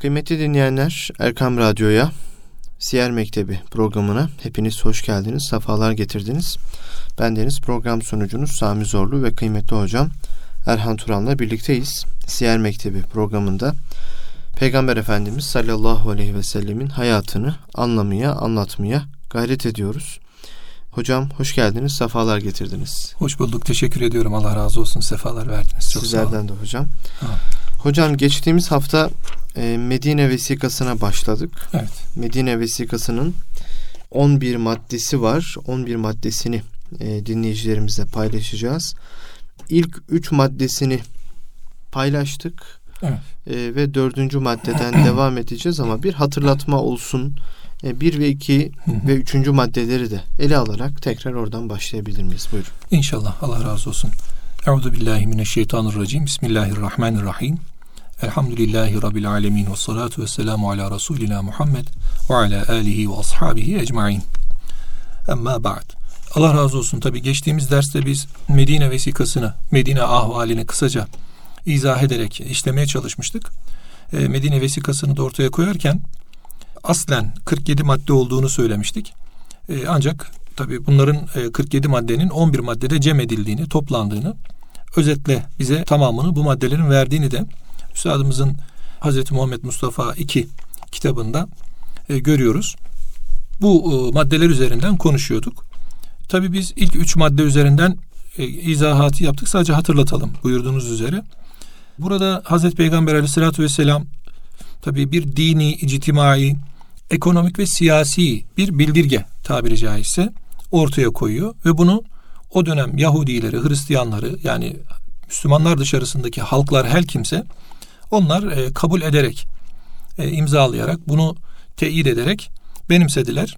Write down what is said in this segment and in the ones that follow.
Kıymetli dinleyenler Erkam Radyo'ya Siyer Mektebi programına hepiniz hoş geldiniz, sefalar getirdiniz. Ben deniz program sunucunuz Sami Zorlu ve kıymetli hocam Erhan Turan'la birlikteyiz. Siyer Mektebi programında Peygamber Efendimiz sallallahu aleyhi ve sellemin hayatını anlamaya, anlatmaya gayret ediyoruz. Hocam hoş geldiniz, sefalar getirdiniz. Hoş bulduk, teşekkür ediyorum. Allah razı olsun, sefalar verdiniz. Çok Sizlerden de hocam. Ha. Hocam geçtiğimiz hafta e, Medine vesikasına başladık. Evet. Medine vesikasının 11 maddesi var. 11 maddesini e, dinleyicilerimizle paylaşacağız. İlk 3 maddesini paylaştık. Evet. E, ve dördüncü maddeden devam edeceğiz ama bir hatırlatma olsun. E, bir ve iki ve üçüncü maddeleri de ele alarak tekrar oradan başlayabilir miyiz? Buyurun. İnşallah. Allah razı olsun. Euzu billahi mineşşeytanirracim. Bismillahirrahmanirrahim. Elhamdülillahi Rabbil alemin ve salatu ve selamu ala Resulina Muhammed ve ala alihi ve ashabihi ecmain. Amma ba'd. Allah razı olsun. Tabi geçtiğimiz derste biz Medine vesikasını, Medine ahvalini kısaca izah ederek işlemeye çalışmıştık. E, Medine vesikasını da ortaya koyarken aslen 47 madde olduğunu söylemiştik. E, ancak tabi bunların e, 47 maddenin 11 maddede cem edildiğini, toplandığını, özetle bize tamamını bu maddelerin verdiğini de Üstadımızın Hazreti Muhammed Mustafa 2 kitabında e, görüyoruz. Bu e, maddeler üzerinden konuşuyorduk. Tabii biz ilk üç madde üzerinden e, izahatı yaptık. Sadece hatırlatalım buyurduğunuz üzere. Burada Hazreti Peygamber aleyhissalatü vesselam tabii bir dini, ictimai, ekonomik ve siyasi bir bildirge tabiri caizse ortaya koyuyor ve bunu o dönem Yahudileri, Hristiyanları yani Müslümanlar dışarısındaki halklar her kimse onlar e, kabul ederek, e, imzalayarak, bunu teyit ederek benimsediler.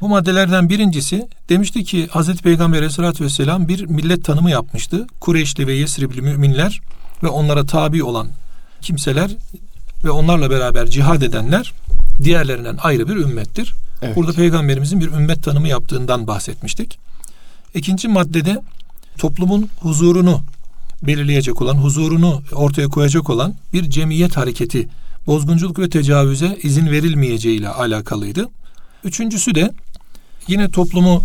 Bu maddelerden birincisi demişti ki Hazreti Peygamber Aleyhisselatü Vesselam bir millet tanımı yapmıştı. Kureyşli ve Yesribli müminler ve onlara tabi olan kimseler ve onlarla beraber cihad edenler diğerlerinden ayrı bir ümmettir. Evet. Burada peygamberimizin bir ümmet tanımı yaptığından bahsetmiştik. İkinci maddede toplumun huzurunu belirleyecek olan, huzurunu ortaya koyacak olan bir cemiyet hareketi, bozgunculuk ve tecavüze izin verilmeyeceği ile alakalıydı. Üçüncüsü de yine toplumu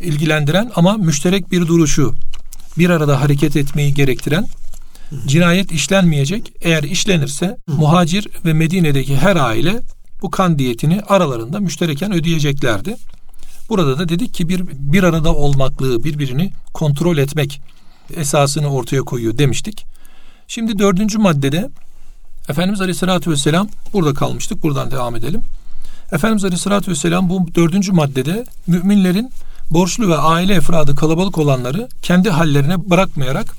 ilgilendiren ama müşterek bir duruşu, bir arada hareket etmeyi gerektiren cinayet işlenmeyecek. Eğer işlenirse muhacir ve Medine'deki her aile bu kan diyetini aralarında müştereken ödeyeceklerdi. Burada da dedik ki bir bir arada olmaklığı, birbirini kontrol etmek esasını ortaya koyuyor demiştik. Şimdi dördüncü maddede Efendimiz Aleyhisselatü Vesselam burada kalmıştık. Buradan devam edelim. Efendimiz Aleyhisselatü Vesselam bu dördüncü maddede müminlerin borçlu ve aile efradı kalabalık olanları kendi hallerine bırakmayarak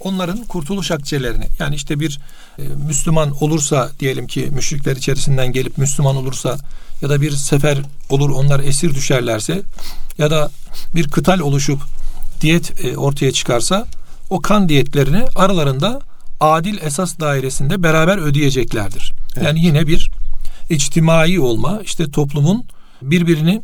onların kurtuluş akçelerini yani işte bir e, Müslüman olursa diyelim ki müşrikler içerisinden gelip Müslüman olursa ya da bir sefer olur onlar esir düşerlerse ya da bir kıtal oluşup diyet e, ortaya çıkarsa o kan diyetlerini aralarında adil esas dairesinde beraber ödeyeceklerdir. Evet. Yani yine bir içtimai olma, işte toplumun birbirini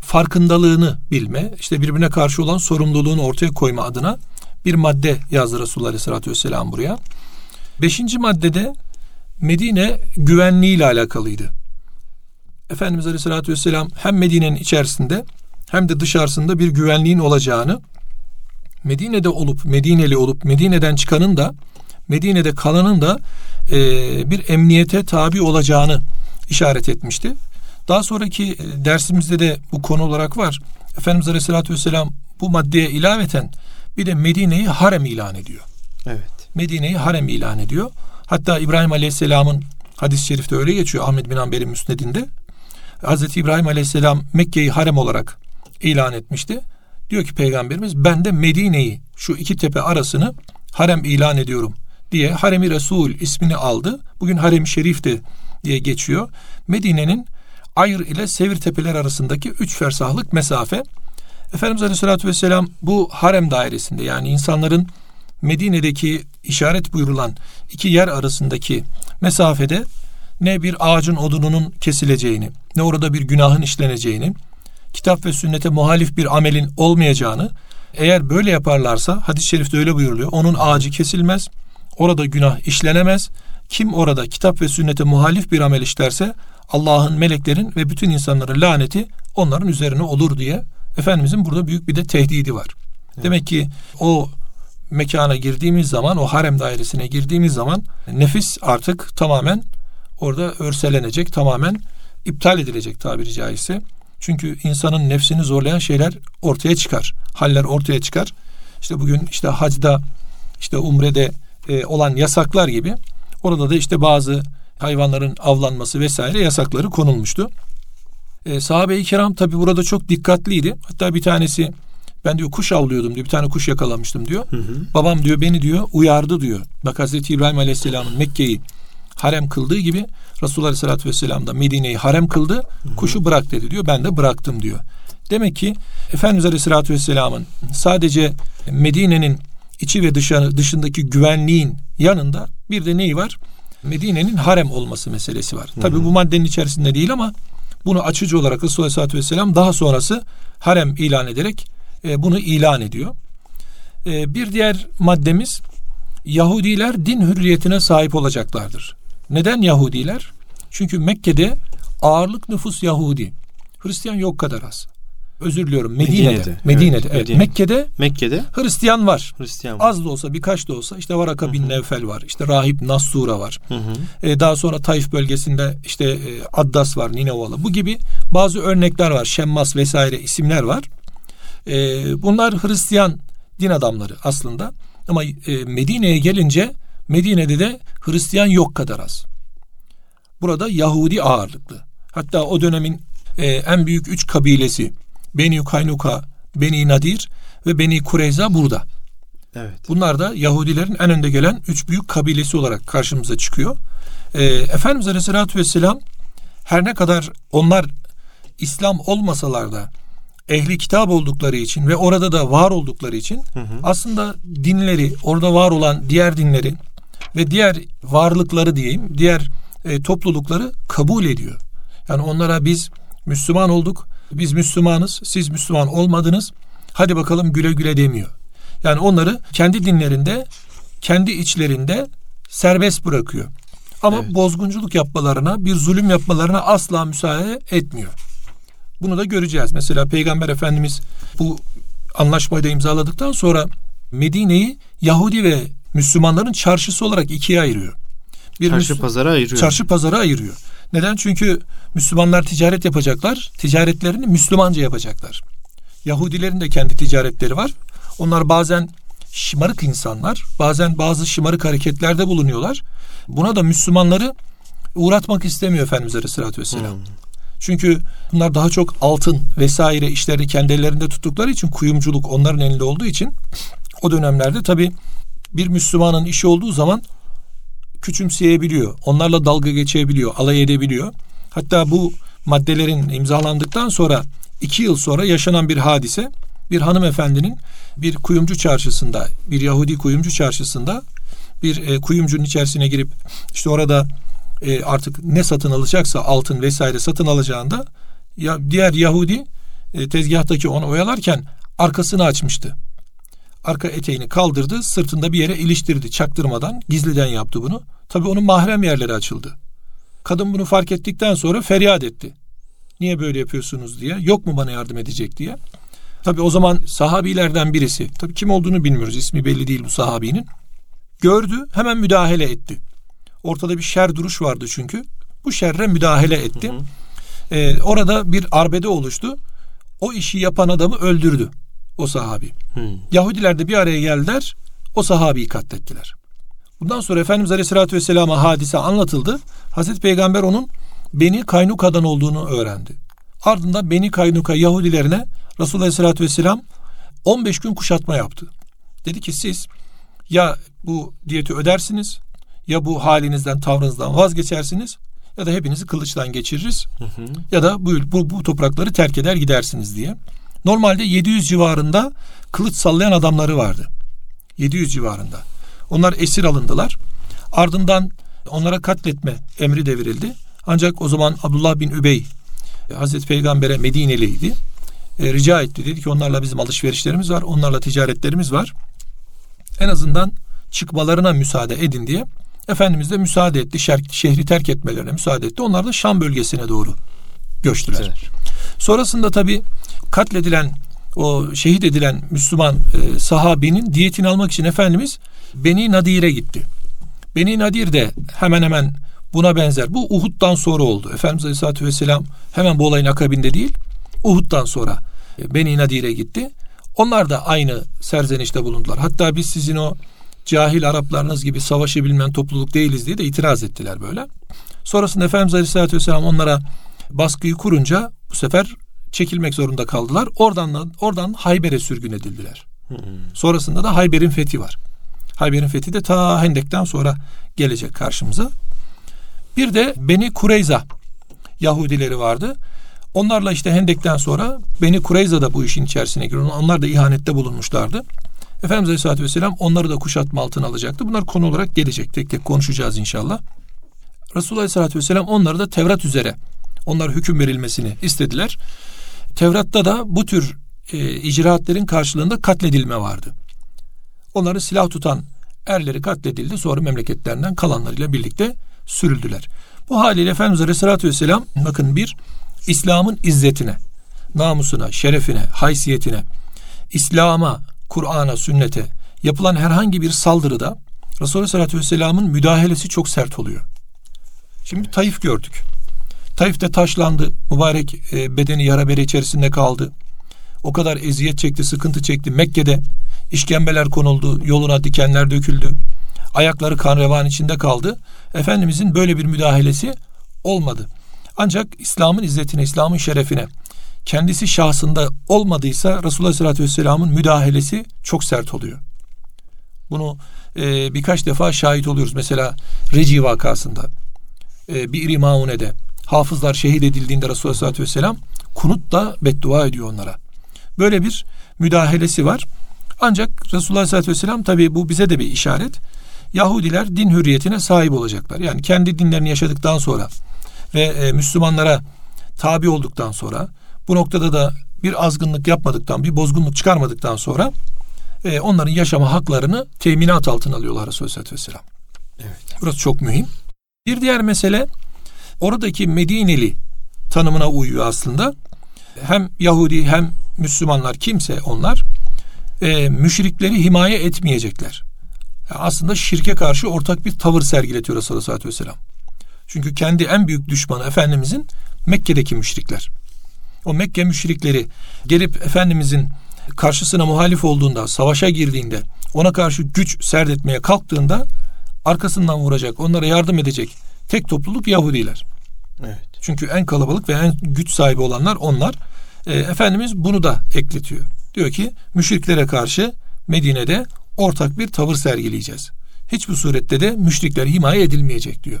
farkındalığını bilme, işte birbirine karşı olan sorumluluğunu ortaya koyma adına bir madde yazdı Resulullah Aleyhisselatü Vesselam buraya. Beşinci maddede Medine güvenliği ile alakalıydı. Efendimiz Aleyhisselatü Vesselam hem Medine'nin içerisinde hem de dışarısında bir güvenliğin olacağını Medine'de olup Medineli olup Medine'den çıkanın da Medine'de kalanın da e, bir emniyete tabi olacağını işaret etmişti. Daha sonraki e, dersimizde de bu konu olarak var. Efendimiz Aleyhisselatü Vesselam bu maddeye ilaveten bir de Medine'yi harem ilan ediyor. Evet. Medine'yi harem ilan ediyor. Hatta İbrahim Aleyhisselam'ın hadis-i şerifte öyle geçiyor Ahmet bin Amber'in müsnedinde. Hazreti İbrahim Aleyhisselam Mekke'yi harem olarak ilan etmişti. Diyor ki peygamberimiz ben de Medine'yi şu iki tepe arasını harem ilan ediyorum diye Harem-i Resul ismini aldı. Bugün Harem-i Şerif de diye geçiyor. Medine'nin Ayr ile Sevir tepeler arasındaki üç fersahlık mesafe. Efendimiz Aleyhisselatü Vesselam bu harem dairesinde yani insanların Medine'deki işaret buyurulan iki yer arasındaki mesafede ne bir ağacın odununun kesileceğini, ne orada bir günahın işleneceğini, kitap ve sünnete muhalif bir amelin olmayacağını eğer böyle yaparlarsa hadis-i şerifte öyle buyuruluyor. Onun ağacı kesilmez, orada günah işlenemez. kim orada kitap ve sünnete muhalif bir amel işlerse Allah'ın, meleklerin ve bütün insanların laneti onların üzerine olur diye Efendimizin burada büyük bir de tehdidi var. Evet. Demek ki o mekana girdiğimiz zaman, o harem dairesine girdiğimiz zaman nefis artık tamamen orada örselenecek, tamamen iptal edilecek tabiri caizse. Çünkü insanın nefsini zorlayan şeyler ortaya çıkar. Haller ortaya çıkar. İşte bugün işte hacda, işte umrede e, olan yasaklar gibi orada da işte bazı hayvanların avlanması vesaire yasakları konulmuştu. E, sahabe-i kiram tabi burada çok dikkatliydi. Hatta bir tanesi ben diyor kuş avlıyordum diyor. Bir tane kuş yakalamıştım diyor. Hı hı. Babam diyor beni diyor uyardı diyor. Bak Hazreti İbrahim Aleyhisselam'ın Mekke'yi harem kıldığı gibi Resulullah Aleyhisselatü Vesselam da Medine'yi harem kıldı. Kuşu bırak dedi diyor. Ben de bıraktım diyor. Demek ki Efendimiz Aleyhisselatü Vesselam'ın sadece Medine'nin içi ve dışarı, dışındaki güvenliğin yanında bir de neyi var? Medine'nin harem olması meselesi var. Tabi bu maddenin içerisinde değil ama bunu açıcı olarak Resulullah Aleyhisselatü Vesselam daha sonrası harem ilan ederek e, bunu ilan ediyor. E, bir diğer maddemiz Yahudiler din hürriyetine sahip olacaklardır. Neden Yahudiler? Çünkü Mekke'de ağırlık nüfus Yahudi. Hristiyan yok kadar az özür diliyorum Medine'de. Medine'de, Medine'de evet. evet. Medine. Mekke'de Mekke'de Hristiyan var. Hristiyan var. Az da olsa birkaç da olsa işte Varaka bin Nevfel var. İşte Rahip Nassura var. Hı hı. Ee, daha sonra Taif bölgesinde işte e, Addas var Ninevalı. Bu gibi bazı örnekler var. Şemmas vesaire isimler var. Ee, bunlar Hristiyan din adamları aslında. Ama e, Medine'ye gelince Medine'de de Hristiyan yok kadar az. Burada Yahudi ağırlıklı. Hatta o dönemin e, en büyük üç kabilesi Beni Kaynuka, Beni Nadir ve Beni Kureyza burada. Evet. Bunlar da Yahudilerin en önde gelen üç büyük kabilesi olarak karşımıza çıkıyor. Ee, Efendimiz Aleyhisselatü Vesselam her ne kadar onlar İslam olmasalar da ehli kitap oldukları için ve orada da var oldukları için hı hı. aslında dinleri, orada var olan diğer dinleri ve diğer varlıkları diyeyim, diğer e, toplulukları kabul ediyor. Yani onlara biz Müslüman olduk, biz Müslümanız, siz Müslüman olmadınız. Hadi bakalım güle güle demiyor. Yani onları kendi dinlerinde, kendi içlerinde serbest bırakıyor. Ama evet. bozgunculuk yapmalarına, bir zulüm yapmalarına asla müsaade etmiyor. Bunu da göreceğiz. Mesela Peygamber Efendimiz bu anlaşmayı da imzaladıktan sonra Medine'yi Yahudi ve Müslümanların çarşısı olarak ikiye ayırıyor. Bir çarşı Müsl- pazara ayırıyor. Çarşı pazara ayırıyor. Neden? Çünkü Müslümanlar ticaret yapacaklar. Ticaretlerini Müslümanca yapacaklar. Yahudilerin de kendi ticaretleri var. Onlar bazen şımarık insanlar, bazen bazı şımarık hareketlerde bulunuyorlar. Buna da Müslümanları uğratmak istemiyor Efendimiz Aleyhisselatü Vesselam. Hmm. Çünkü bunlar daha çok altın vesaire işleri kendi ellerinde tuttukları için kuyumculuk onların elinde olduğu için o dönemlerde tabi bir Müslümanın işi olduğu zaman küçümseyebiliyor. Onlarla dalga geçebiliyor, alay edebiliyor. Hatta bu maddelerin imzalandıktan sonra iki yıl sonra yaşanan bir hadise bir hanımefendinin bir kuyumcu çarşısında bir Yahudi kuyumcu çarşısında bir e, kuyumcunun içerisine girip işte orada e, artık ne satın alacaksa altın vesaire satın alacağında ya diğer Yahudi e, tezgahtaki onu oyalarken arkasını açmıştı. Arka eteğini kaldırdı, sırtında bir yere iliştirdi çaktırmadan, gizliden yaptı bunu. Tabii onun mahrem yerleri açıldı. Kadın bunu fark ettikten sonra feryat etti. Niye böyle yapıyorsunuz diye. Yok mu bana yardım edecek diye. Tabi o zaman sahabilerden birisi. Tabi kim olduğunu bilmiyoruz. ismi belli değil bu sahabinin. Gördü hemen müdahale etti. Ortada bir şer duruş vardı çünkü. Bu şerre müdahale etti. Hı hı. Ee, orada bir arbede oluştu. O işi yapan adamı öldürdü. O sahabi. Hı. Yahudiler de bir araya geldiler. O sahabiyi katlettiler. Bundan sonra Efendimiz Aleyhisselatü Vesselam'a hadise anlatıldı. Hazreti Peygamber onun Beni Kaynuka'dan olduğunu öğrendi. Ardından Beni Kaynuka Yahudilerine Resulullah Aleyhisselatü Vesselam 15 gün kuşatma yaptı. Dedi ki siz ya bu diyeti ödersiniz ya bu halinizden tavrınızdan vazgeçersiniz ya da hepinizi kılıçtan geçiririz hı hı. ya da bu, bu, bu toprakları terk eder gidersiniz diye. Normalde 700 civarında kılıç sallayan adamları vardı. 700 civarında. Onlar esir alındılar. Ardından onlara katletme emri de verildi. Ancak o zaman Abdullah bin Übey Hazreti Peygamber'e Medineliydi. E, rica etti. Dedi ki onlarla bizim alışverişlerimiz var. Onlarla ticaretlerimiz var. En azından çıkmalarına müsaade edin diye Efendimiz de müsaade etti. Şehri terk etmelerine müsaade etti. Onlar da Şam bölgesine doğru göçtüler. Evet. Sonrasında tabi katledilen o şehit edilen Müslüman e, sahabinin diyetini almak için Efendimiz Beni Nadir'e gitti. Beni Nadir de hemen hemen buna benzer. Bu Uhud'dan sonra oldu. Efendimiz Aleyhisselatü Vesselam hemen bu olayın akabinde değil, Uhud'dan sonra e, Beni Nadir'e gitti. Onlar da aynı serzenişte bulundular. Hatta biz sizin o cahil Araplarınız gibi savaşı bilmeyen topluluk değiliz diye de itiraz ettiler böyle. Sonrasında Efendimiz Aleyhisselatü Vesselam onlara baskıyı kurunca bu sefer çekilmek zorunda kaldılar. Oradan da, oradan Hayber'e sürgün edildiler. Hmm. Sonrasında da Hayber'in fethi var. Hayber'in fethi de ta Hendek'ten sonra gelecek karşımıza. Bir de Beni Kureyza Yahudileri vardı. Onlarla işte Hendek'ten sonra Beni Kureyza da bu işin içerisine giriyor. Onlar da ihanette bulunmuşlardı. Efendimiz Aleyhisselatü Vesselam onları da kuşatma altına alacaktı. Bunlar konu olarak gelecek. Tek tek konuşacağız inşallah. Resulullah Aleyhisselatü Vesselam onları da Tevrat üzere onlar hüküm verilmesini istediler. Tevrat'ta da bu tür e, icraatlerin karşılığında katledilme vardı. Onları silah tutan erleri katledildi. Sonra memleketlerinden kalanlarıyla birlikte sürüldüler. Bu haliyle Efendimiz Aleyhisselatü Vesselam bakın bir İslam'ın izzetine, namusuna, şerefine, haysiyetine, İslam'a, Kur'an'a, sünnete yapılan herhangi bir saldırıda Resulullah Aleyhisselatü Vesselam'ın müdahalesi çok sert oluyor. Şimdi Taif gördük. Taif'te taşlandı. Mübarek e, bedeni yara bere içerisinde kaldı. O kadar eziyet çekti, sıkıntı çekti. Mekke'de işkembeler konuldu, yoluna dikenler döküldü. Ayakları kan revan içinde kaldı. Efendimizin böyle bir müdahalesi olmadı. Ancak İslam'ın izzetine, İslam'ın şerefine kendisi şahsında olmadıysa Resulullah Aleyhisselatü Vesselam'ın müdahalesi çok sert oluyor. Bunu e, birkaç defa şahit oluyoruz. Mesela Reci vakasında, e, bir Maune'de hafızlar şehit edildiğinde Resulullah Aleyhisselatü Vesselam kunut da beddua ediyor onlara. Böyle bir müdahalesi var. Ancak Resulullah Aleyhisselatü Vesselam tabi bu bize de bir işaret. Yahudiler din hürriyetine sahip olacaklar. Yani kendi dinlerini yaşadıktan sonra ve e, Müslümanlara tabi olduktan sonra bu noktada da bir azgınlık yapmadıktan, bir bozgunluk çıkarmadıktan sonra e, onların yaşama haklarını teminat altına alıyorlar Resulullah Aleyhisselatü Vesselam. Evet. Burası çok mühim. Bir diğer mesele oradaki Medineli tanımına uyuyor aslında. Hem Yahudi hem Müslümanlar kimse onlar e, müşrikleri himaye etmeyecekler. Yani aslında şirke karşı ortak bir tavır sergiletiyor Resulullah Aleyhisselatü Vesselam. Çünkü kendi en büyük düşmanı Efendimizin Mekke'deki müşrikler. O Mekke müşrikleri gelip Efendimizin karşısına muhalif olduğunda, savaşa girdiğinde, ona karşı güç serdetmeye kalktığında arkasından vuracak, onlara yardım edecek tek topluluk Yahudiler. Evet. Çünkü en kalabalık ve en güç sahibi olanlar onlar. E, Efendimiz bunu da ekletiyor. Diyor ki müşriklere karşı Medine'de ortak bir tavır sergileyeceğiz. Hiçbir surette de müşrikler himaye edilmeyecek diyor.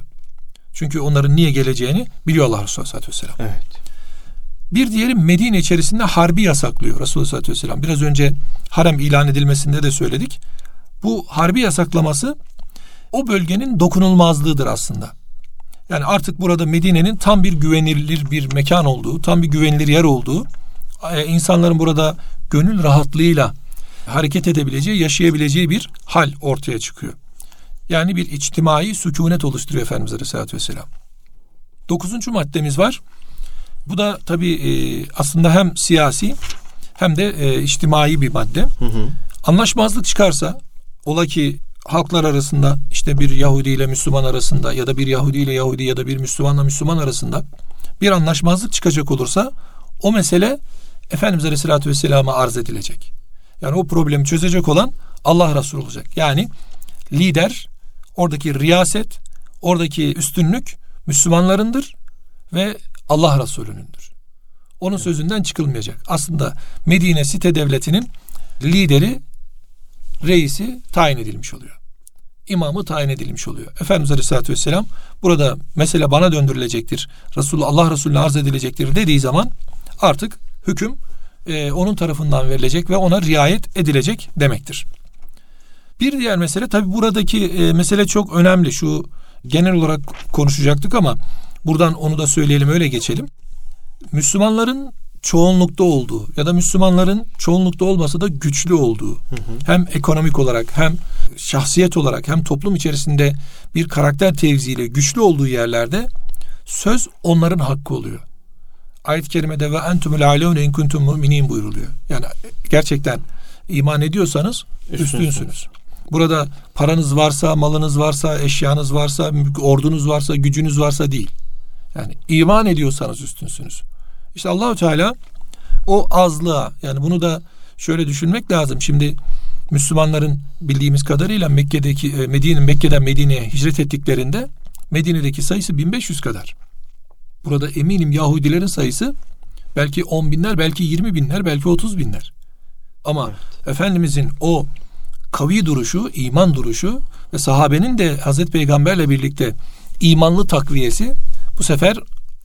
Çünkü onların niye geleceğini aleyhi ve sellem. Evet. Bir diğeri Medine içerisinde harbi yasaklıyor Resulullah sallallahu aleyhi ve sellem. Biraz önce harem ilan edilmesinde de söyledik. Bu harbi yasaklaması o bölgenin dokunulmazlığıdır aslında. Yani artık burada Medine'nin tam bir güvenilir bir mekan olduğu, tam bir güvenilir yer olduğu, e, insanların burada gönül rahatlığıyla hareket edebileceği, yaşayabileceği bir hal ortaya çıkıyor. Yani bir içtimai sükunet oluşturuyor Efendimiz Aleyhisselatü Vesselam. Dokuzuncu maddemiz var. Bu da tabi e, aslında hem siyasi hem de e, içtimai bir madde. Hı hı. Anlaşmazlık çıkarsa ola ki halklar arasında işte bir Yahudi ile Müslüman arasında ya da bir Yahudi ile Yahudi ya da bir Müslümanla Müslüman arasında bir anlaşmazlık çıkacak olursa o mesele Efendimiz Aleyhisselatü Vesselam'a arz edilecek. Yani o problemi çözecek olan Allah Resulü olacak. Yani lider, oradaki riyaset, oradaki üstünlük Müslümanlarındır ve Allah Resulü'nündür. Onun sözünden çıkılmayacak. Aslında Medine site devletinin lideri reisi tayin edilmiş oluyor. İmamı tayin edilmiş oluyor. Efendimiz Aleyhisselatü Vesselam burada mesele bana döndürülecektir. Resulullah Allah Resulüne arz edilecektir dediği zaman artık hüküm e, onun tarafından verilecek ve ona riayet edilecek demektir. Bir diğer mesele tabi buradaki e, mesele çok önemli. Şu genel olarak konuşacaktık ama buradan onu da söyleyelim öyle geçelim. Müslümanların çoğunlukta olduğu ya da Müslümanların çoğunlukta olmasa da güçlü olduğu hı hı. hem ekonomik olarak hem şahsiyet olarak hem toplum içerisinde bir karakter tevziyle güçlü olduğu yerlerde söz onların hakkı oluyor. Ayet-i kerimede ve entumul alevne in kuntum müminin buyuruluyor. Yani gerçekten iman ediyorsanız üstünsünüz. üstünsünüz. Burada paranız varsa, malınız varsa, eşyanız varsa, ordunuz varsa, gücünüz varsa değil. Yani iman ediyorsanız üstünsünüz. İşte Allahü Teala o azlığa yani bunu da şöyle düşünmek lazım. Şimdi Müslümanların bildiğimiz kadarıyla Mekke'deki e, Medine Mekke'den Medine'ye hicret ettiklerinde Medine'deki sayısı 1500 kadar. Burada eminim Yahudilerin sayısı belki 10 binler, belki 20 binler, belki 30 binler. Ama evet. Efendimizin o kavi duruşu, iman duruşu ve sahabenin de Hazreti Peygamberle birlikte imanlı takviyesi bu sefer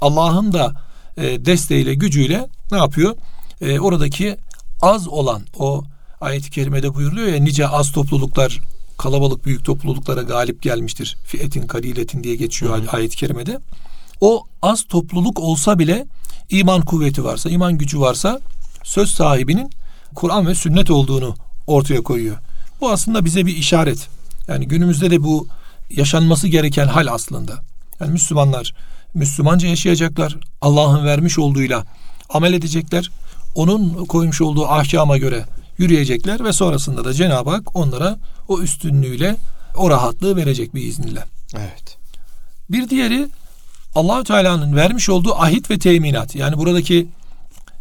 Allah'ın da e, desteğiyle, gücüyle ne yapıyor? E, oradaki az olan o ayet-i kerimede buyuruluyor ya nice az topluluklar kalabalık büyük topluluklara galip gelmiştir. Fiyetin kaliletin diye geçiyor ayet-i kerimede. O az topluluk olsa bile iman kuvveti varsa, iman gücü varsa söz sahibinin Kur'an ve sünnet olduğunu ortaya koyuyor. Bu aslında bize bir işaret. Yani günümüzde de bu yaşanması gereken hal aslında. Yani Müslümanlar Müslümanca yaşayacaklar. Allah'ın vermiş olduğuyla amel edecekler. Onun koymuş olduğu ahkama göre yürüyecekler ve sonrasında da Cenab-ı Hak onlara o üstünlüğüyle o rahatlığı verecek bir iznille. Evet. Bir diğeri Allahü Teala'nın vermiş olduğu ahit ve teminat. Yani buradaki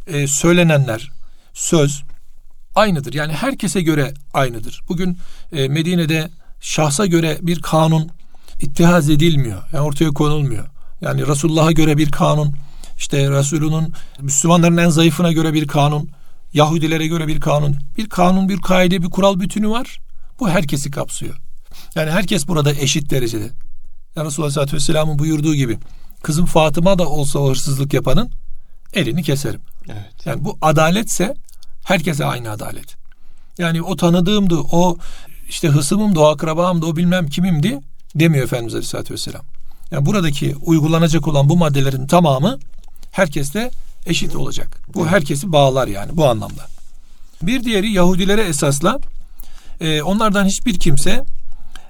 e, söylenenler, söz aynıdır. Yani herkese göre aynıdır. Bugün e, Medine'de şahsa göre bir kanun ittihaz edilmiyor. Yani ortaya konulmuyor. Yani Resulullah'a göre bir kanun, işte Resulünün Müslümanların en zayıfına göre bir kanun, Yahudilere göre bir kanun. Bir kanun, bir kaide, bir kural bütünü var. Bu herkesi kapsıyor. Yani herkes burada eşit derecede. Yani Resulullah Aleyhisselatü Vesselam'ın buyurduğu gibi kızım Fatıma da olsa o hırsızlık yapanın elini keserim. Evet. Yani bu adaletse herkese aynı adalet. Yani o tanıdığımdı, o işte hısımımdı, o akrabamdı, o bilmem kimimdi demiyor Efendimiz Aleyhisselatü Vesselam. Yani buradaki uygulanacak olan bu maddelerin tamamı herkeste eşit olacak. Bu herkesi bağlar yani bu anlamda. Bir diğeri Yahudilere esasla e, onlardan hiçbir kimse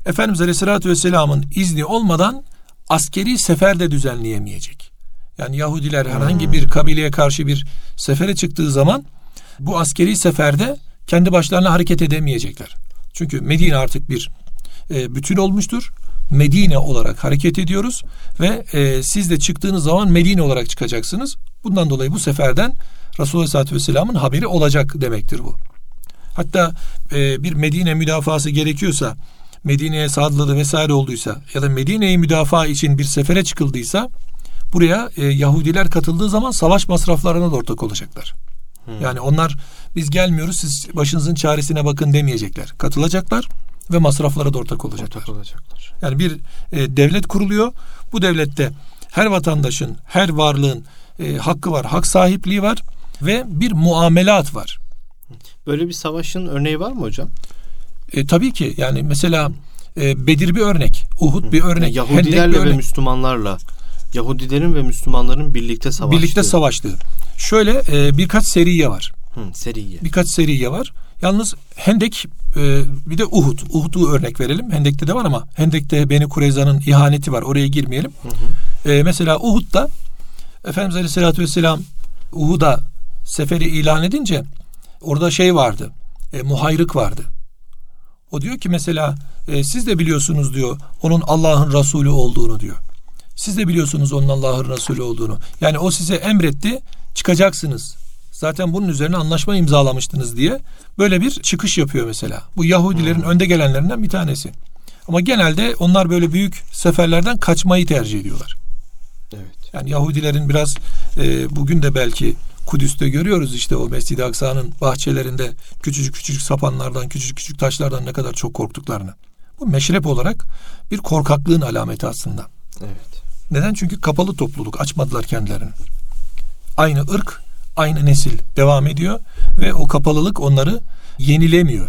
Efendimiz Aleyhisselatü Vesselam'ın izni olmadan askeri sefer de düzenleyemeyecek. Yani Yahudiler herhangi hmm. bir kabileye karşı bir sefere çıktığı zaman bu askeri seferde kendi başlarına hareket edemeyecekler. Çünkü Medine artık bir e, bütün olmuştur. Medine olarak hareket ediyoruz ve e, siz de çıktığınız zaman Medine olarak çıkacaksınız. Bundan dolayı bu seferden Resulullah Aleyhisselatü Vesselam'ın haberi olacak demektir bu. Hatta e, bir Medine müdafası gerekiyorsa, Medine'ye saldırı vesaire olduysa ya da Medine'yi müdafaa için bir sefere çıkıldıysa buraya e, Yahudiler katıldığı zaman savaş masraflarına da ortak olacaklar. Hmm. Yani onlar biz gelmiyoruz siz başınızın çaresine bakın demeyecekler. Katılacaklar ve masraflara da ortak olacaklar. Ortak olacaklar. Yani bir e, devlet kuruluyor. Bu devlette her vatandaşın, her varlığın e, hakkı var, hak sahipliği var ve bir muamelat var. Böyle bir savaşın örneği var mı hocam? E, tabii ki yani mesela e, Bedir bir örnek, Uhud bir örnek, yani Yahudilerle bir örnek. ve Müslümanlarla Yahudilerin ve Müslümanların birlikte savaştığı. Birlikte savaştığı. Şöyle e, birkaç seriye var. Hı, seriye. Birkaç seriye var. Yalnız Hendek e, bir de Uhud. Uhud'u örnek verelim. Hendek'te de var ama Hendek'te Beni Kureyza'nın ihaneti var. Oraya girmeyelim. Hı hı. E, mesela Uhud'da Efendimiz Aleyhisselatü Vesselam Uhud'a seferi ilan edince orada şey vardı. E, muhayrık vardı. O diyor ki mesela e, siz de biliyorsunuz diyor onun Allah'ın Resulü olduğunu diyor. Siz de biliyorsunuz onun Allah'ın Resulü olduğunu. Yani o size emretti çıkacaksınız. Zaten bunun üzerine anlaşma imzalamıştınız diye böyle bir çıkış yapıyor mesela. Bu Yahudilerin hmm. önde gelenlerinden bir tanesi. Ama genelde onlar böyle büyük seferlerden kaçmayı tercih ediyorlar. Evet. Yani Yahudilerin biraz e, bugün de belki Kudüs'te görüyoruz işte o Mescid-i Aksa'nın bahçelerinde küçücük küçücük sapanlardan, küçücük küçük taşlardan ne kadar çok korktuklarını. Bu meşrep olarak bir korkaklığın alameti aslında. Evet. Neden? Çünkü kapalı topluluk. Açmadılar kendilerini. Aynı ırk, aynı nesil devam ediyor ve o kapalılık onları yenilemiyor.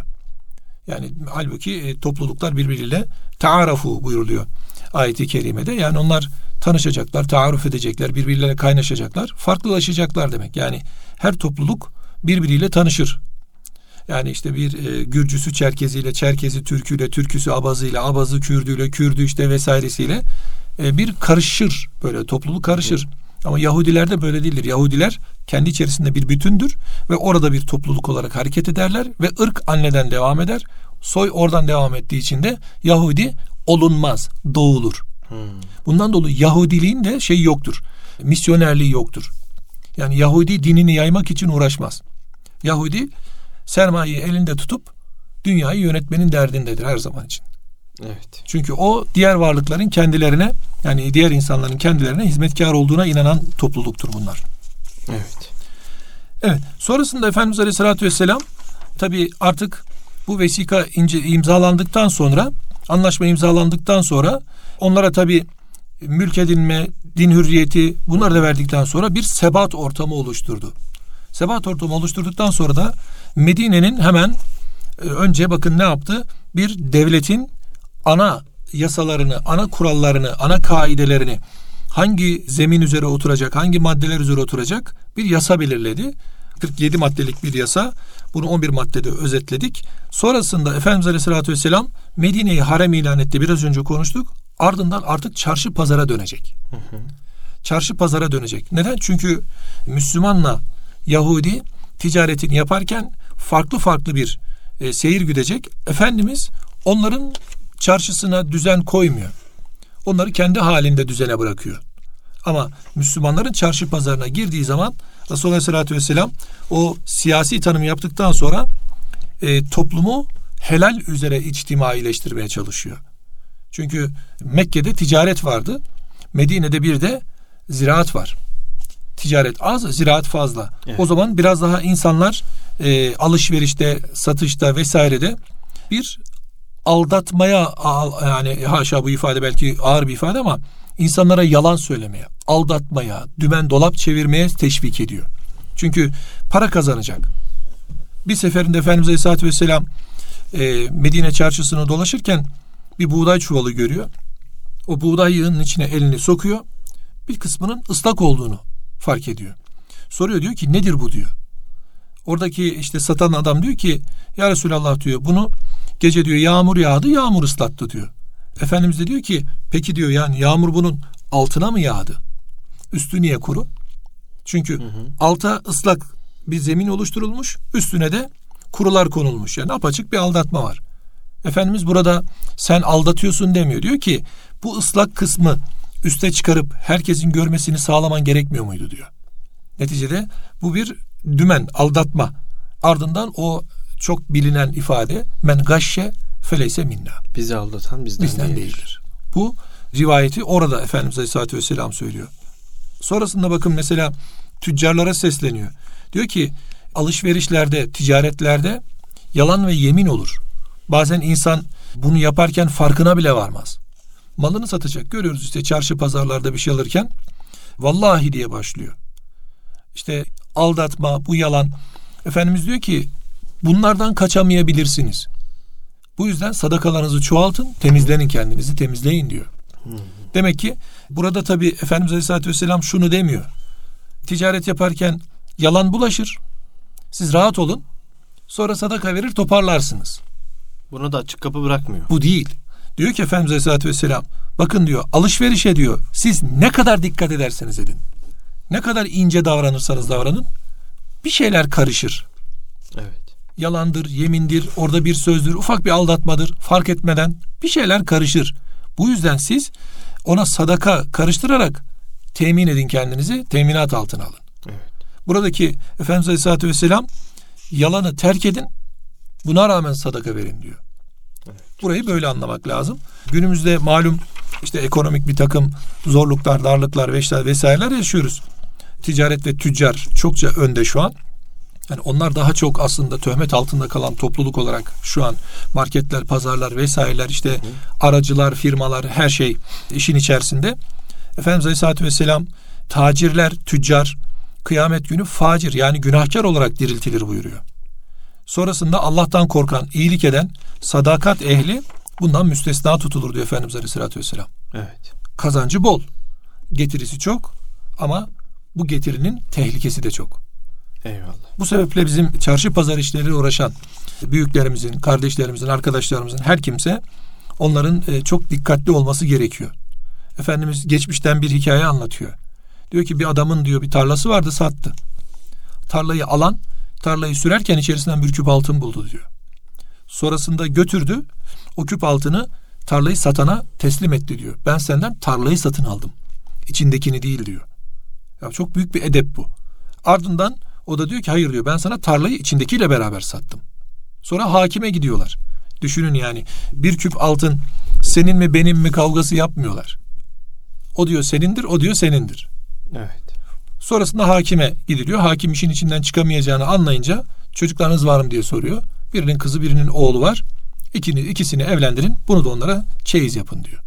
Yani halbuki e, topluluklar birbiriyle taarafu buyuruluyor ayeti kerimede. Yani onlar tanışacaklar, taarruf edecekler, birbirleriyle kaynaşacaklar, farklılaşacaklar demek. Yani her topluluk birbiriyle tanışır. Yani işte bir e, Gürcüsü Çerkeziyle, Çerkezi Türküyle, Türküsü Abazıyla, Abazı Kürdüyle, Kürdü işte vesairesiyle e, bir karışır. Böyle topluluk karışır. Ama Yahudilerde böyle değildir. Yahudiler kendi içerisinde bir bütündür ve orada bir topluluk olarak hareket ederler ve ırk anneden devam eder. Soy oradan devam ettiği için de Yahudi olunmaz, doğulur. Hmm. Bundan dolayı Yahudiliğin de şey yoktur. Misyonerliği yoktur. Yani Yahudi dinini yaymak için uğraşmaz. Yahudi sermayeyi elinde tutup dünyayı yönetmenin derdindedir her zaman için. Evet. Çünkü o diğer varlıkların kendilerine yani diğer insanların kendilerine hizmetkar olduğuna inanan topluluktur bunlar. Evet. Evet. Sonrasında Efendimiz Aleyhisselatü Vesselam tabi artık bu vesika ince, imzalandıktan sonra anlaşma imzalandıktan sonra onlara tabi mülk edinme, din hürriyeti bunları da verdikten sonra bir sebat ortamı oluşturdu. Sebat ortamı oluşturduktan sonra da Medine'nin hemen e, önce bakın ne yaptı? Bir devletin ana yasalarını, ana kurallarını, ana kaidelerini hangi zemin üzere oturacak, hangi maddeler üzere oturacak bir yasa belirledi. 47 maddelik bir yasa. Bunu 11 maddede özetledik. Sonrasında Efendimiz Aleyhisselatü Vesselam Medine'yi harem ilan etti. Biraz önce konuştuk. Ardından artık çarşı pazara dönecek. Çarşı pazara dönecek. Neden? Çünkü Müslümanla Yahudi ticaretini yaparken farklı farklı bir e, seyir güdecek. Efendimiz onların çarşısına düzen koymuyor. Onları kendi halinde düzene bırakıyor. Ama Müslümanların çarşı pazarına girdiği zaman Resulullah Aleyhisselatü Vesselam o siyasi tanımı yaptıktan sonra e, toplumu helal üzere içtimaileştirmeye çalışıyor. Çünkü Mekke'de ticaret vardı. Medine'de bir de ziraat var. Ticaret az, ziraat fazla. Evet. O zaman biraz daha insanlar e, alışverişte, satışta vesairede bir aldatmaya yani haşa bu ifade belki ağır bir ifade ama insanlara yalan söylemeye, aldatmaya, dümen dolap çevirmeye teşvik ediyor. Çünkü para kazanacak. Bir seferinde Efendimiz Aleyhisselatü Vesselam e, Medine çarşısını dolaşırken bir buğday çuvalı görüyor. O buğday yığının içine elini sokuyor. Bir kısmının ıslak olduğunu fark ediyor. Soruyor diyor ki nedir bu diyor. Oradaki işte satan adam diyor ki ya Resulallah diyor bunu gece diyor yağmur yağdı yağmur ıslattı diyor. Efendimiz de diyor ki peki diyor yani yağmur bunun altına mı yağdı? Üstü niye kuru? Çünkü hı hı. alta ıslak bir zemin oluşturulmuş üstüne de kurular konulmuş. Yani apaçık bir aldatma var. Efendimiz burada sen aldatıyorsun demiyor. Diyor ki bu ıslak kısmı üste çıkarıp herkesin görmesini sağlaman gerekmiyor muydu diyor. Neticede bu bir dümen, aldatma. Ardından o çok bilinen ifade men gashşe feleyse minna. Bizi aldatan bizden, bizden değildir. değildir. Bu rivayeti orada Efendimiz Aleyhisselatü Vesselam söylüyor. Sonrasında bakın mesela tüccarlara sesleniyor. Diyor ki alışverişlerde, ticaretlerde yalan ve yemin olur. Bazen insan bunu yaparken farkına bile varmaz. Malını satacak. Görüyoruz işte çarşı pazarlarda bir şey alırken vallahi diye başlıyor. İşte aldatma, bu yalan. Efendimiz diyor ki bunlardan kaçamayabilirsiniz. Bu yüzden sadakalarınızı çoğaltın, temizlenin kendinizi, temizleyin diyor. Demek ki burada tabi Efendimiz Aleyhisselatü Vesselam şunu demiyor. Ticaret yaparken yalan bulaşır. Siz rahat olun. Sonra sadaka verir toparlarsınız. Bunu da açık kapı bırakmıyor. Bu değil. Diyor ki Efendimiz Aleyhisselatü Vesselam bakın diyor alışverişe diyor siz ne kadar dikkat ederseniz edin. Ne kadar ince davranırsanız davranın bir şeyler karışır. Evet. Yalandır, yemindir, orada bir sözdür, ufak bir aldatmadır fark etmeden bir şeyler karışır. Bu yüzden siz ona sadaka karıştırarak temin edin kendinizi, teminat altına alın. Evet. Buradaki Efendimiz Aleyhisselatü Vesselam yalanı terk edin, buna rağmen sadaka verin diyor. Evet. Burayı böyle anlamak lazım. Günümüzde malum işte ekonomik bir takım zorluklar, darlıklar vesaireler yaşıyoruz ticaret ve tüccar çokça önde şu an. Yani onlar daha çok aslında töhmet altında kalan topluluk olarak şu an marketler, pazarlar vesaireler işte hı. aracılar, firmalar her şey işin içerisinde. Efendimiz Aleyhisselatü Vesselam tacirler, tüccar kıyamet günü facir yani günahkar olarak diriltilir buyuruyor. Sonrasında Allah'tan korkan, iyilik eden, sadakat ehli bundan müstesna tutulur diyor Efendimiz Aleyhisselatü Vesselam. Evet. Kazancı bol, getirisi çok ama bu getirinin tehlikesi de çok. Eyvallah. Bu sebeple bizim çarşı pazar işleriyle uğraşan büyüklerimizin, kardeşlerimizin, arkadaşlarımızın her kimse onların e, çok dikkatli olması gerekiyor. Efendimiz geçmişten bir hikaye anlatıyor. Diyor ki bir adamın diyor bir tarlası vardı sattı. Tarlayı alan tarlayı sürerken içerisinden bir küp altın buldu diyor. Sonrasında götürdü o küp altını tarlayı satana teslim etti diyor. Ben senden tarlayı satın aldım. İçindekini değil diyor. Ya çok büyük bir edep bu. Ardından o da diyor ki hayır diyor ben sana tarlayı içindekiyle beraber sattım. Sonra hakime gidiyorlar. Düşünün yani bir küp altın senin mi benim mi kavgası yapmıyorlar. O diyor senindir, o diyor senindir. Evet. Sonrasında hakime gidiliyor. Hakim işin içinden çıkamayacağını anlayınca çocuklarınız var mı diye soruyor. Birinin kızı birinin oğlu var. İkini, ikisini evlendirin. Bunu da onlara çeyiz yapın diyor.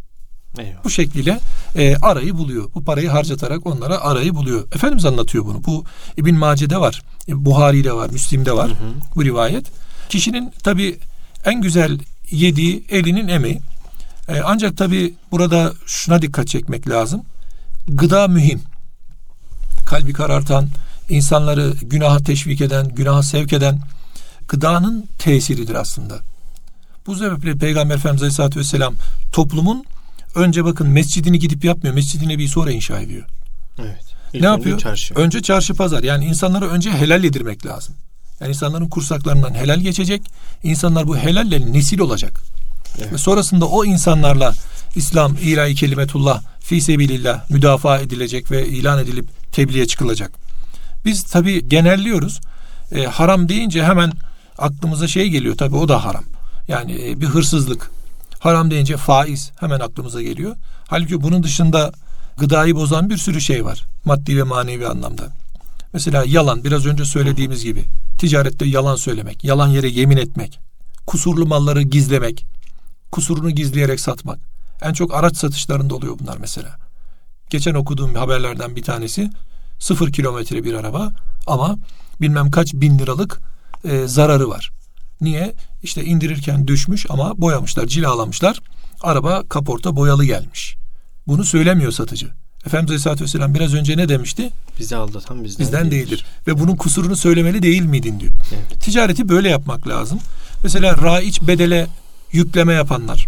Eyvallah. Bu şekliyle e, arayı buluyor. Bu parayı harcatarak onlara arayı buluyor. Efendimiz anlatıyor bunu. Bu İbn Mace'de var. E, Buhari'de var. Müslim'de var. Hı hı. Bu rivayet. Kişinin tabi en güzel yediği elinin emeği. E, ancak tabi burada şuna dikkat çekmek lazım. Gıda mühim. Kalbi karartan, insanları günaha teşvik eden, günaha sevk eden gıdanın tesiridir aslında. Bu sebeple Peygamber Efendimiz Aleyhisselatü Vesselam toplumun önce bakın mescidini gidip yapmıyor. Mescidini bir sonra inşa ediyor. Evet. İlk ne yapıyor? Çarşı. Önce çarşı pazar. Yani insanlara önce helal yedirmek lazım. Yani insanların kursaklarından helal geçecek. İnsanlar bu helalle nesil olacak. Evet. Ve sonrasında o insanlarla İslam, ilahi kelimetullah, fi sebilillah müdafaa edilecek ve ilan edilip tebliğe çıkılacak. Biz tabi genelliyoruz. E, haram deyince hemen aklımıza şey geliyor tabi o da haram. Yani e, bir hırsızlık. Haram deyince faiz hemen aklımıza geliyor. Halbuki bunun dışında gıdayı bozan bir sürü şey var. Maddi ve manevi anlamda. Mesela yalan biraz önce söylediğimiz gibi. Ticarette yalan söylemek, yalan yere yemin etmek, kusurlu malları gizlemek, kusurunu gizleyerek satmak. En çok araç satışlarında oluyor bunlar mesela. Geçen okuduğum haberlerden bir tanesi sıfır kilometre bir araba ama bilmem kaç bin liralık e, zararı var. Niye? İşte indirirken düşmüş ama boyamışlar, cilalamışlar. Araba kaporta boyalı gelmiş. Bunu söylemiyor satıcı. Efendimiz Aleyhisselatü Vesselam biraz önce ne demişti? Bizi aldatan bizden, Bizden değildir. Ve bunun kusurunu söylemeli değil miydin diyor. Evet. Ticareti böyle yapmak lazım. Mesela raiç bedele yükleme yapanlar.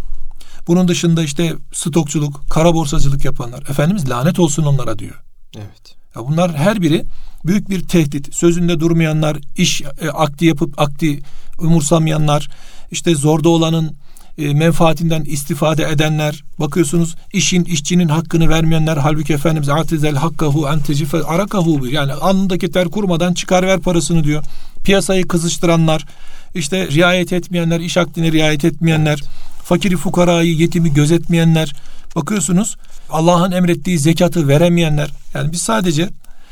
Bunun dışında işte stokçuluk, kara borsacılık yapanlar. Efendimiz lanet olsun onlara diyor. Evet. Ya bunlar her biri büyük bir tehdit. Sözünde durmayanlar, iş e, akdi yapıp akdi umursamayanlar, işte zorda olanın e, menfaatinden istifade edenler, bakıyorsunuz işin işçinin hakkını vermeyenler, halbuki Efendimiz atizel hakkahu en tecife arakahu yani alnındaki ter kurmadan çıkar ver parasını diyor. Piyasayı kızıştıranlar, işte riayet etmeyenler, iş akdine riayet etmeyenler, fakiri fukarayı, yetimi gözetmeyenler, bakıyorsunuz Allah'ın emrettiği zekatı veremeyenler. Yani biz sadece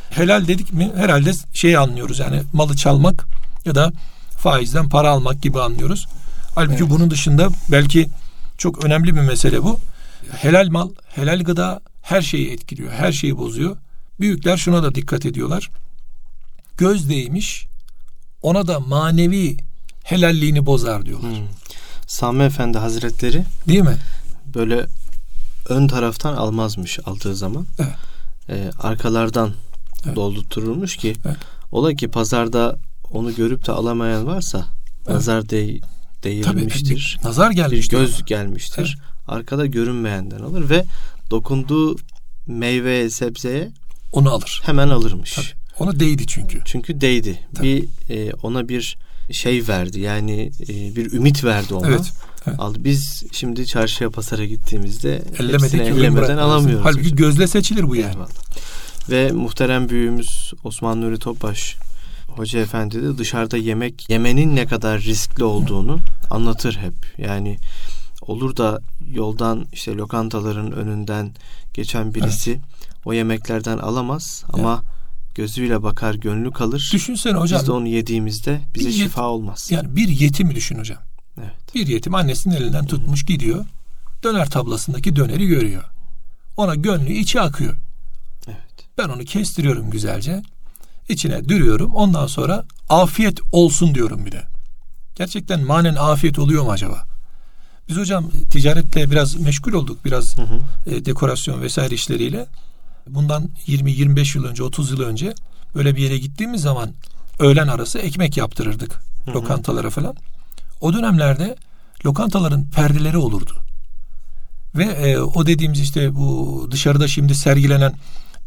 helal dedik mi herhalde şey anlıyoruz yani malı çalmak ya da faizden para almak gibi anlıyoruz. Halbuki Evet. bunun dışında belki çok önemli bir mesele bu. Helal mal, helal gıda her şeyi etkiliyor, her şeyi bozuyor. Büyükler şuna da dikkat ediyorlar. Göz değmiş, ona da manevi helalliğini bozar diyorlar. Hmm. Sami Efendi Hazretleri Değil mi? böyle ön taraftan almazmış aldığı zaman. Evet. Ee, arkalardan Evet. doldurturulmuş ki Evet. ola ki pazarda onu görüp de alamayan varsa nazar değ Tabii değirilmiştir. bir nazar Bir gelmiş. göz diyorlar. gelmiştir. Arkada görünmeyenden alır ve dokunduğu meyveye, sebzeye Onu alır. hemen alırmış. Tabii. Ona değdi çünkü. Çünkü değdi. Tabii. Bir e, ona bir şey verdi. Yani e, bir ümit verdi ona. Evet. evet. Aldı. Biz şimdi çarşıya pazara gittiğimizde ellemeden bırakmazsın. alamıyoruz. Halbuki hocam. gözle seçilir bu yani. Eyvallah. Ve muhterem büyüğümüz Osman Nuri Topbaş Hoca Efendi de dışarıda yemek yemenin ne kadar riskli olduğunu anlatır hep. Yani olur da yoldan işte lokantaların önünden geçen birisi o yemeklerden alamaz ama gözüyle bakar gönlü kalır. Düşünsene hocam. Biz de onu yediğimizde bize yet- şifa olmaz. Yani bir yetimi düşün hocam. Evet. Bir yetim annesinin elinden tutmuş gidiyor. Döner tablasındaki döneri görüyor. Ona gönlü içi akıyor. Ben onu kestiriyorum güzelce. İçine dürüyorum. Ondan sonra afiyet olsun diyorum bir de. Gerçekten manen afiyet oluyor mu acaba? Biz hocam ticaretle biraz meşgul olduk. Biraz Hı hı. e, dekorasyon vesaire işleriyle. Bundan 20-25 yıl önce, 30 yıl önce böyle bir yere gittiğimiz zaman öğlen arası ekmek yaptırırdık lokantalara falan. O dönemlerde lokantaların perdeleri olurdu. Ve e, o dediğimiz işte bu dışarıda şimdi sergilenen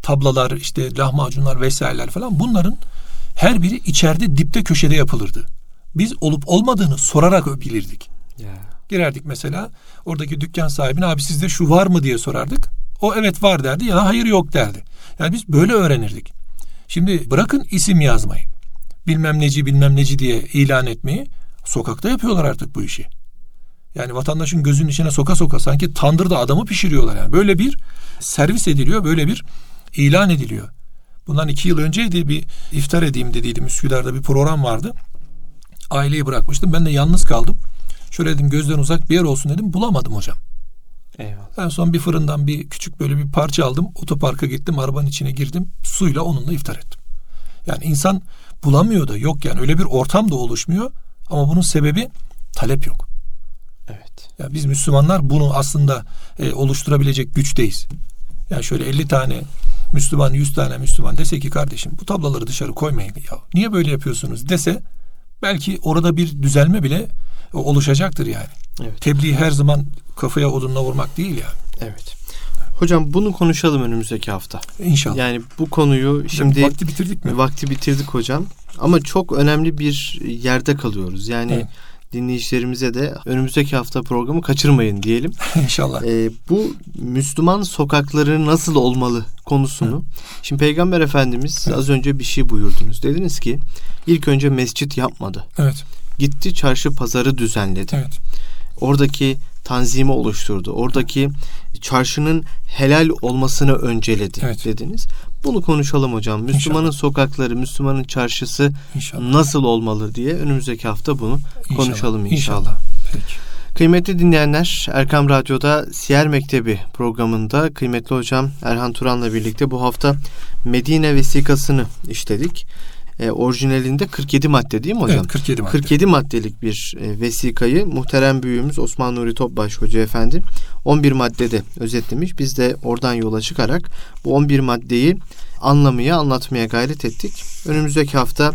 tablalar, işte lahmacunlar vesaireler falan bunların her biri içeride dipte köşede yapılırdı. Biz olup olmadığını sorarak bilirdik. Ya. Girerdik mesela oradaki dükkan sahibine abi sizde şu var mı diye sorardık. O evet var derdi ya da hayır yok derdi. Yani biz böyle öğrenirdik. Şimdi bırakın isim yazmayı. Bilmem neci bilmem neci diye ilan etmeyi sokakta yapıyorlar artık bu işi. Yani vatandaşın gözünün içine soka soka sanki tandırda adamı pişiriyorlar yani. Böyle bir servis ediliyor, böyle bir ilan ediliyor. Bundan iki yıl önceydi bir iftar edeyim dediydim. Üsküdar'da bir program vardı. Aileyi bırakmıştım. Ben de yalnız kaldım. Şöyle dedim gözden uzak bir yer olsun dedim. Bulamadım hocam. Eyvallah. En son bir fırından bir küçük böyle bir parça aldım. Otoparka gittim. Arabanın içine girdim. Suyla onunla iftar ettim. Yani insan bulamıyor da yok yani öyle bir ortam da oluşmuyor. Ama bunun sebebi talep yok. Evet. Ya biz Müslümanlar bunu aslında e, oluşturabilecek güçteyiz. Yani şöyle 50 tane Müslüman, 100 tane Müslüman dese ki kardeşim bu tabloları dışarı koymayın ya. Niye böyle yapıyorsunuz dese belki orada bir düzelme bile e, oluşacaktır yani. Evet. Tebliğ her zaman kafaya odunla vurmak değil yani. Evet. Hocam bunu konuşalım önümüzdeki hafta. İnşallah. Yani bu konuyu şimdi vakti bitirdik mi? vakti bitirdik hocam. Ama çok önemli bir yerde kalıyoruz. Yani Evet. Dinleyicilerimize de önümüzdeki hafta programı kaçırmayın diyelim. İnşallah. Ee, bu Müslüman sokakları nasıl olmalı konusunu. Şimdi Peygamber Efendimiz az önce bir şey buyurdunuz. Dediniz ki ilk önce mescit yapmadı. Evet. Gitti çarşı pazarı düzenledi. Evet. Oradaki tanzimi oluşturdu. Oradaki çarşının helal olmasını önceledi Evet. dediniz. Bunu konuşalım hocam. Müslümanın sokakları, Müslümanın çarşısı İnşallah. nasıl olmalı diye önümüzdeki hafta bunu konuşalım inşallah. Peki. Kıymetli dinleyenler, Erkam Radyo'da Siyer Mektebi programında kıymetli hocam Erhan Turan'la birlikte bu hafta Medine vesikasını işledik. E, orijinalinde 47 madde değil mi hocam? Evet 47 madde. 47 maddelik bir e, vesikayı muhterem büyüğümüz Osman Nuri Topbaş Hoca Efendi 11 maddede özetlemiş. Biz de oradan yola çıkarak bu 11 maddeyi anlamaya, anlatmaya gayret ettik. Önümüzdeki hafta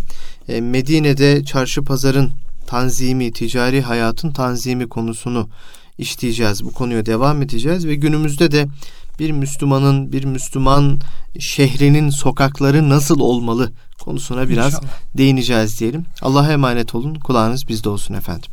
e, Medine'de çarşı pazarın tanzimi, ticari hayatın tanzimi konusunu işleyeceğiz. Bu konuya devam edeceğiz ve günümüzde de bir Müslümanın, bir Müslüman şehrinin sokakları nasıl olmalı konusuna biraz İnşallah. değineceğiz diyelim. Allah'a emanet olun. Kulağınız bizde olsun efendim.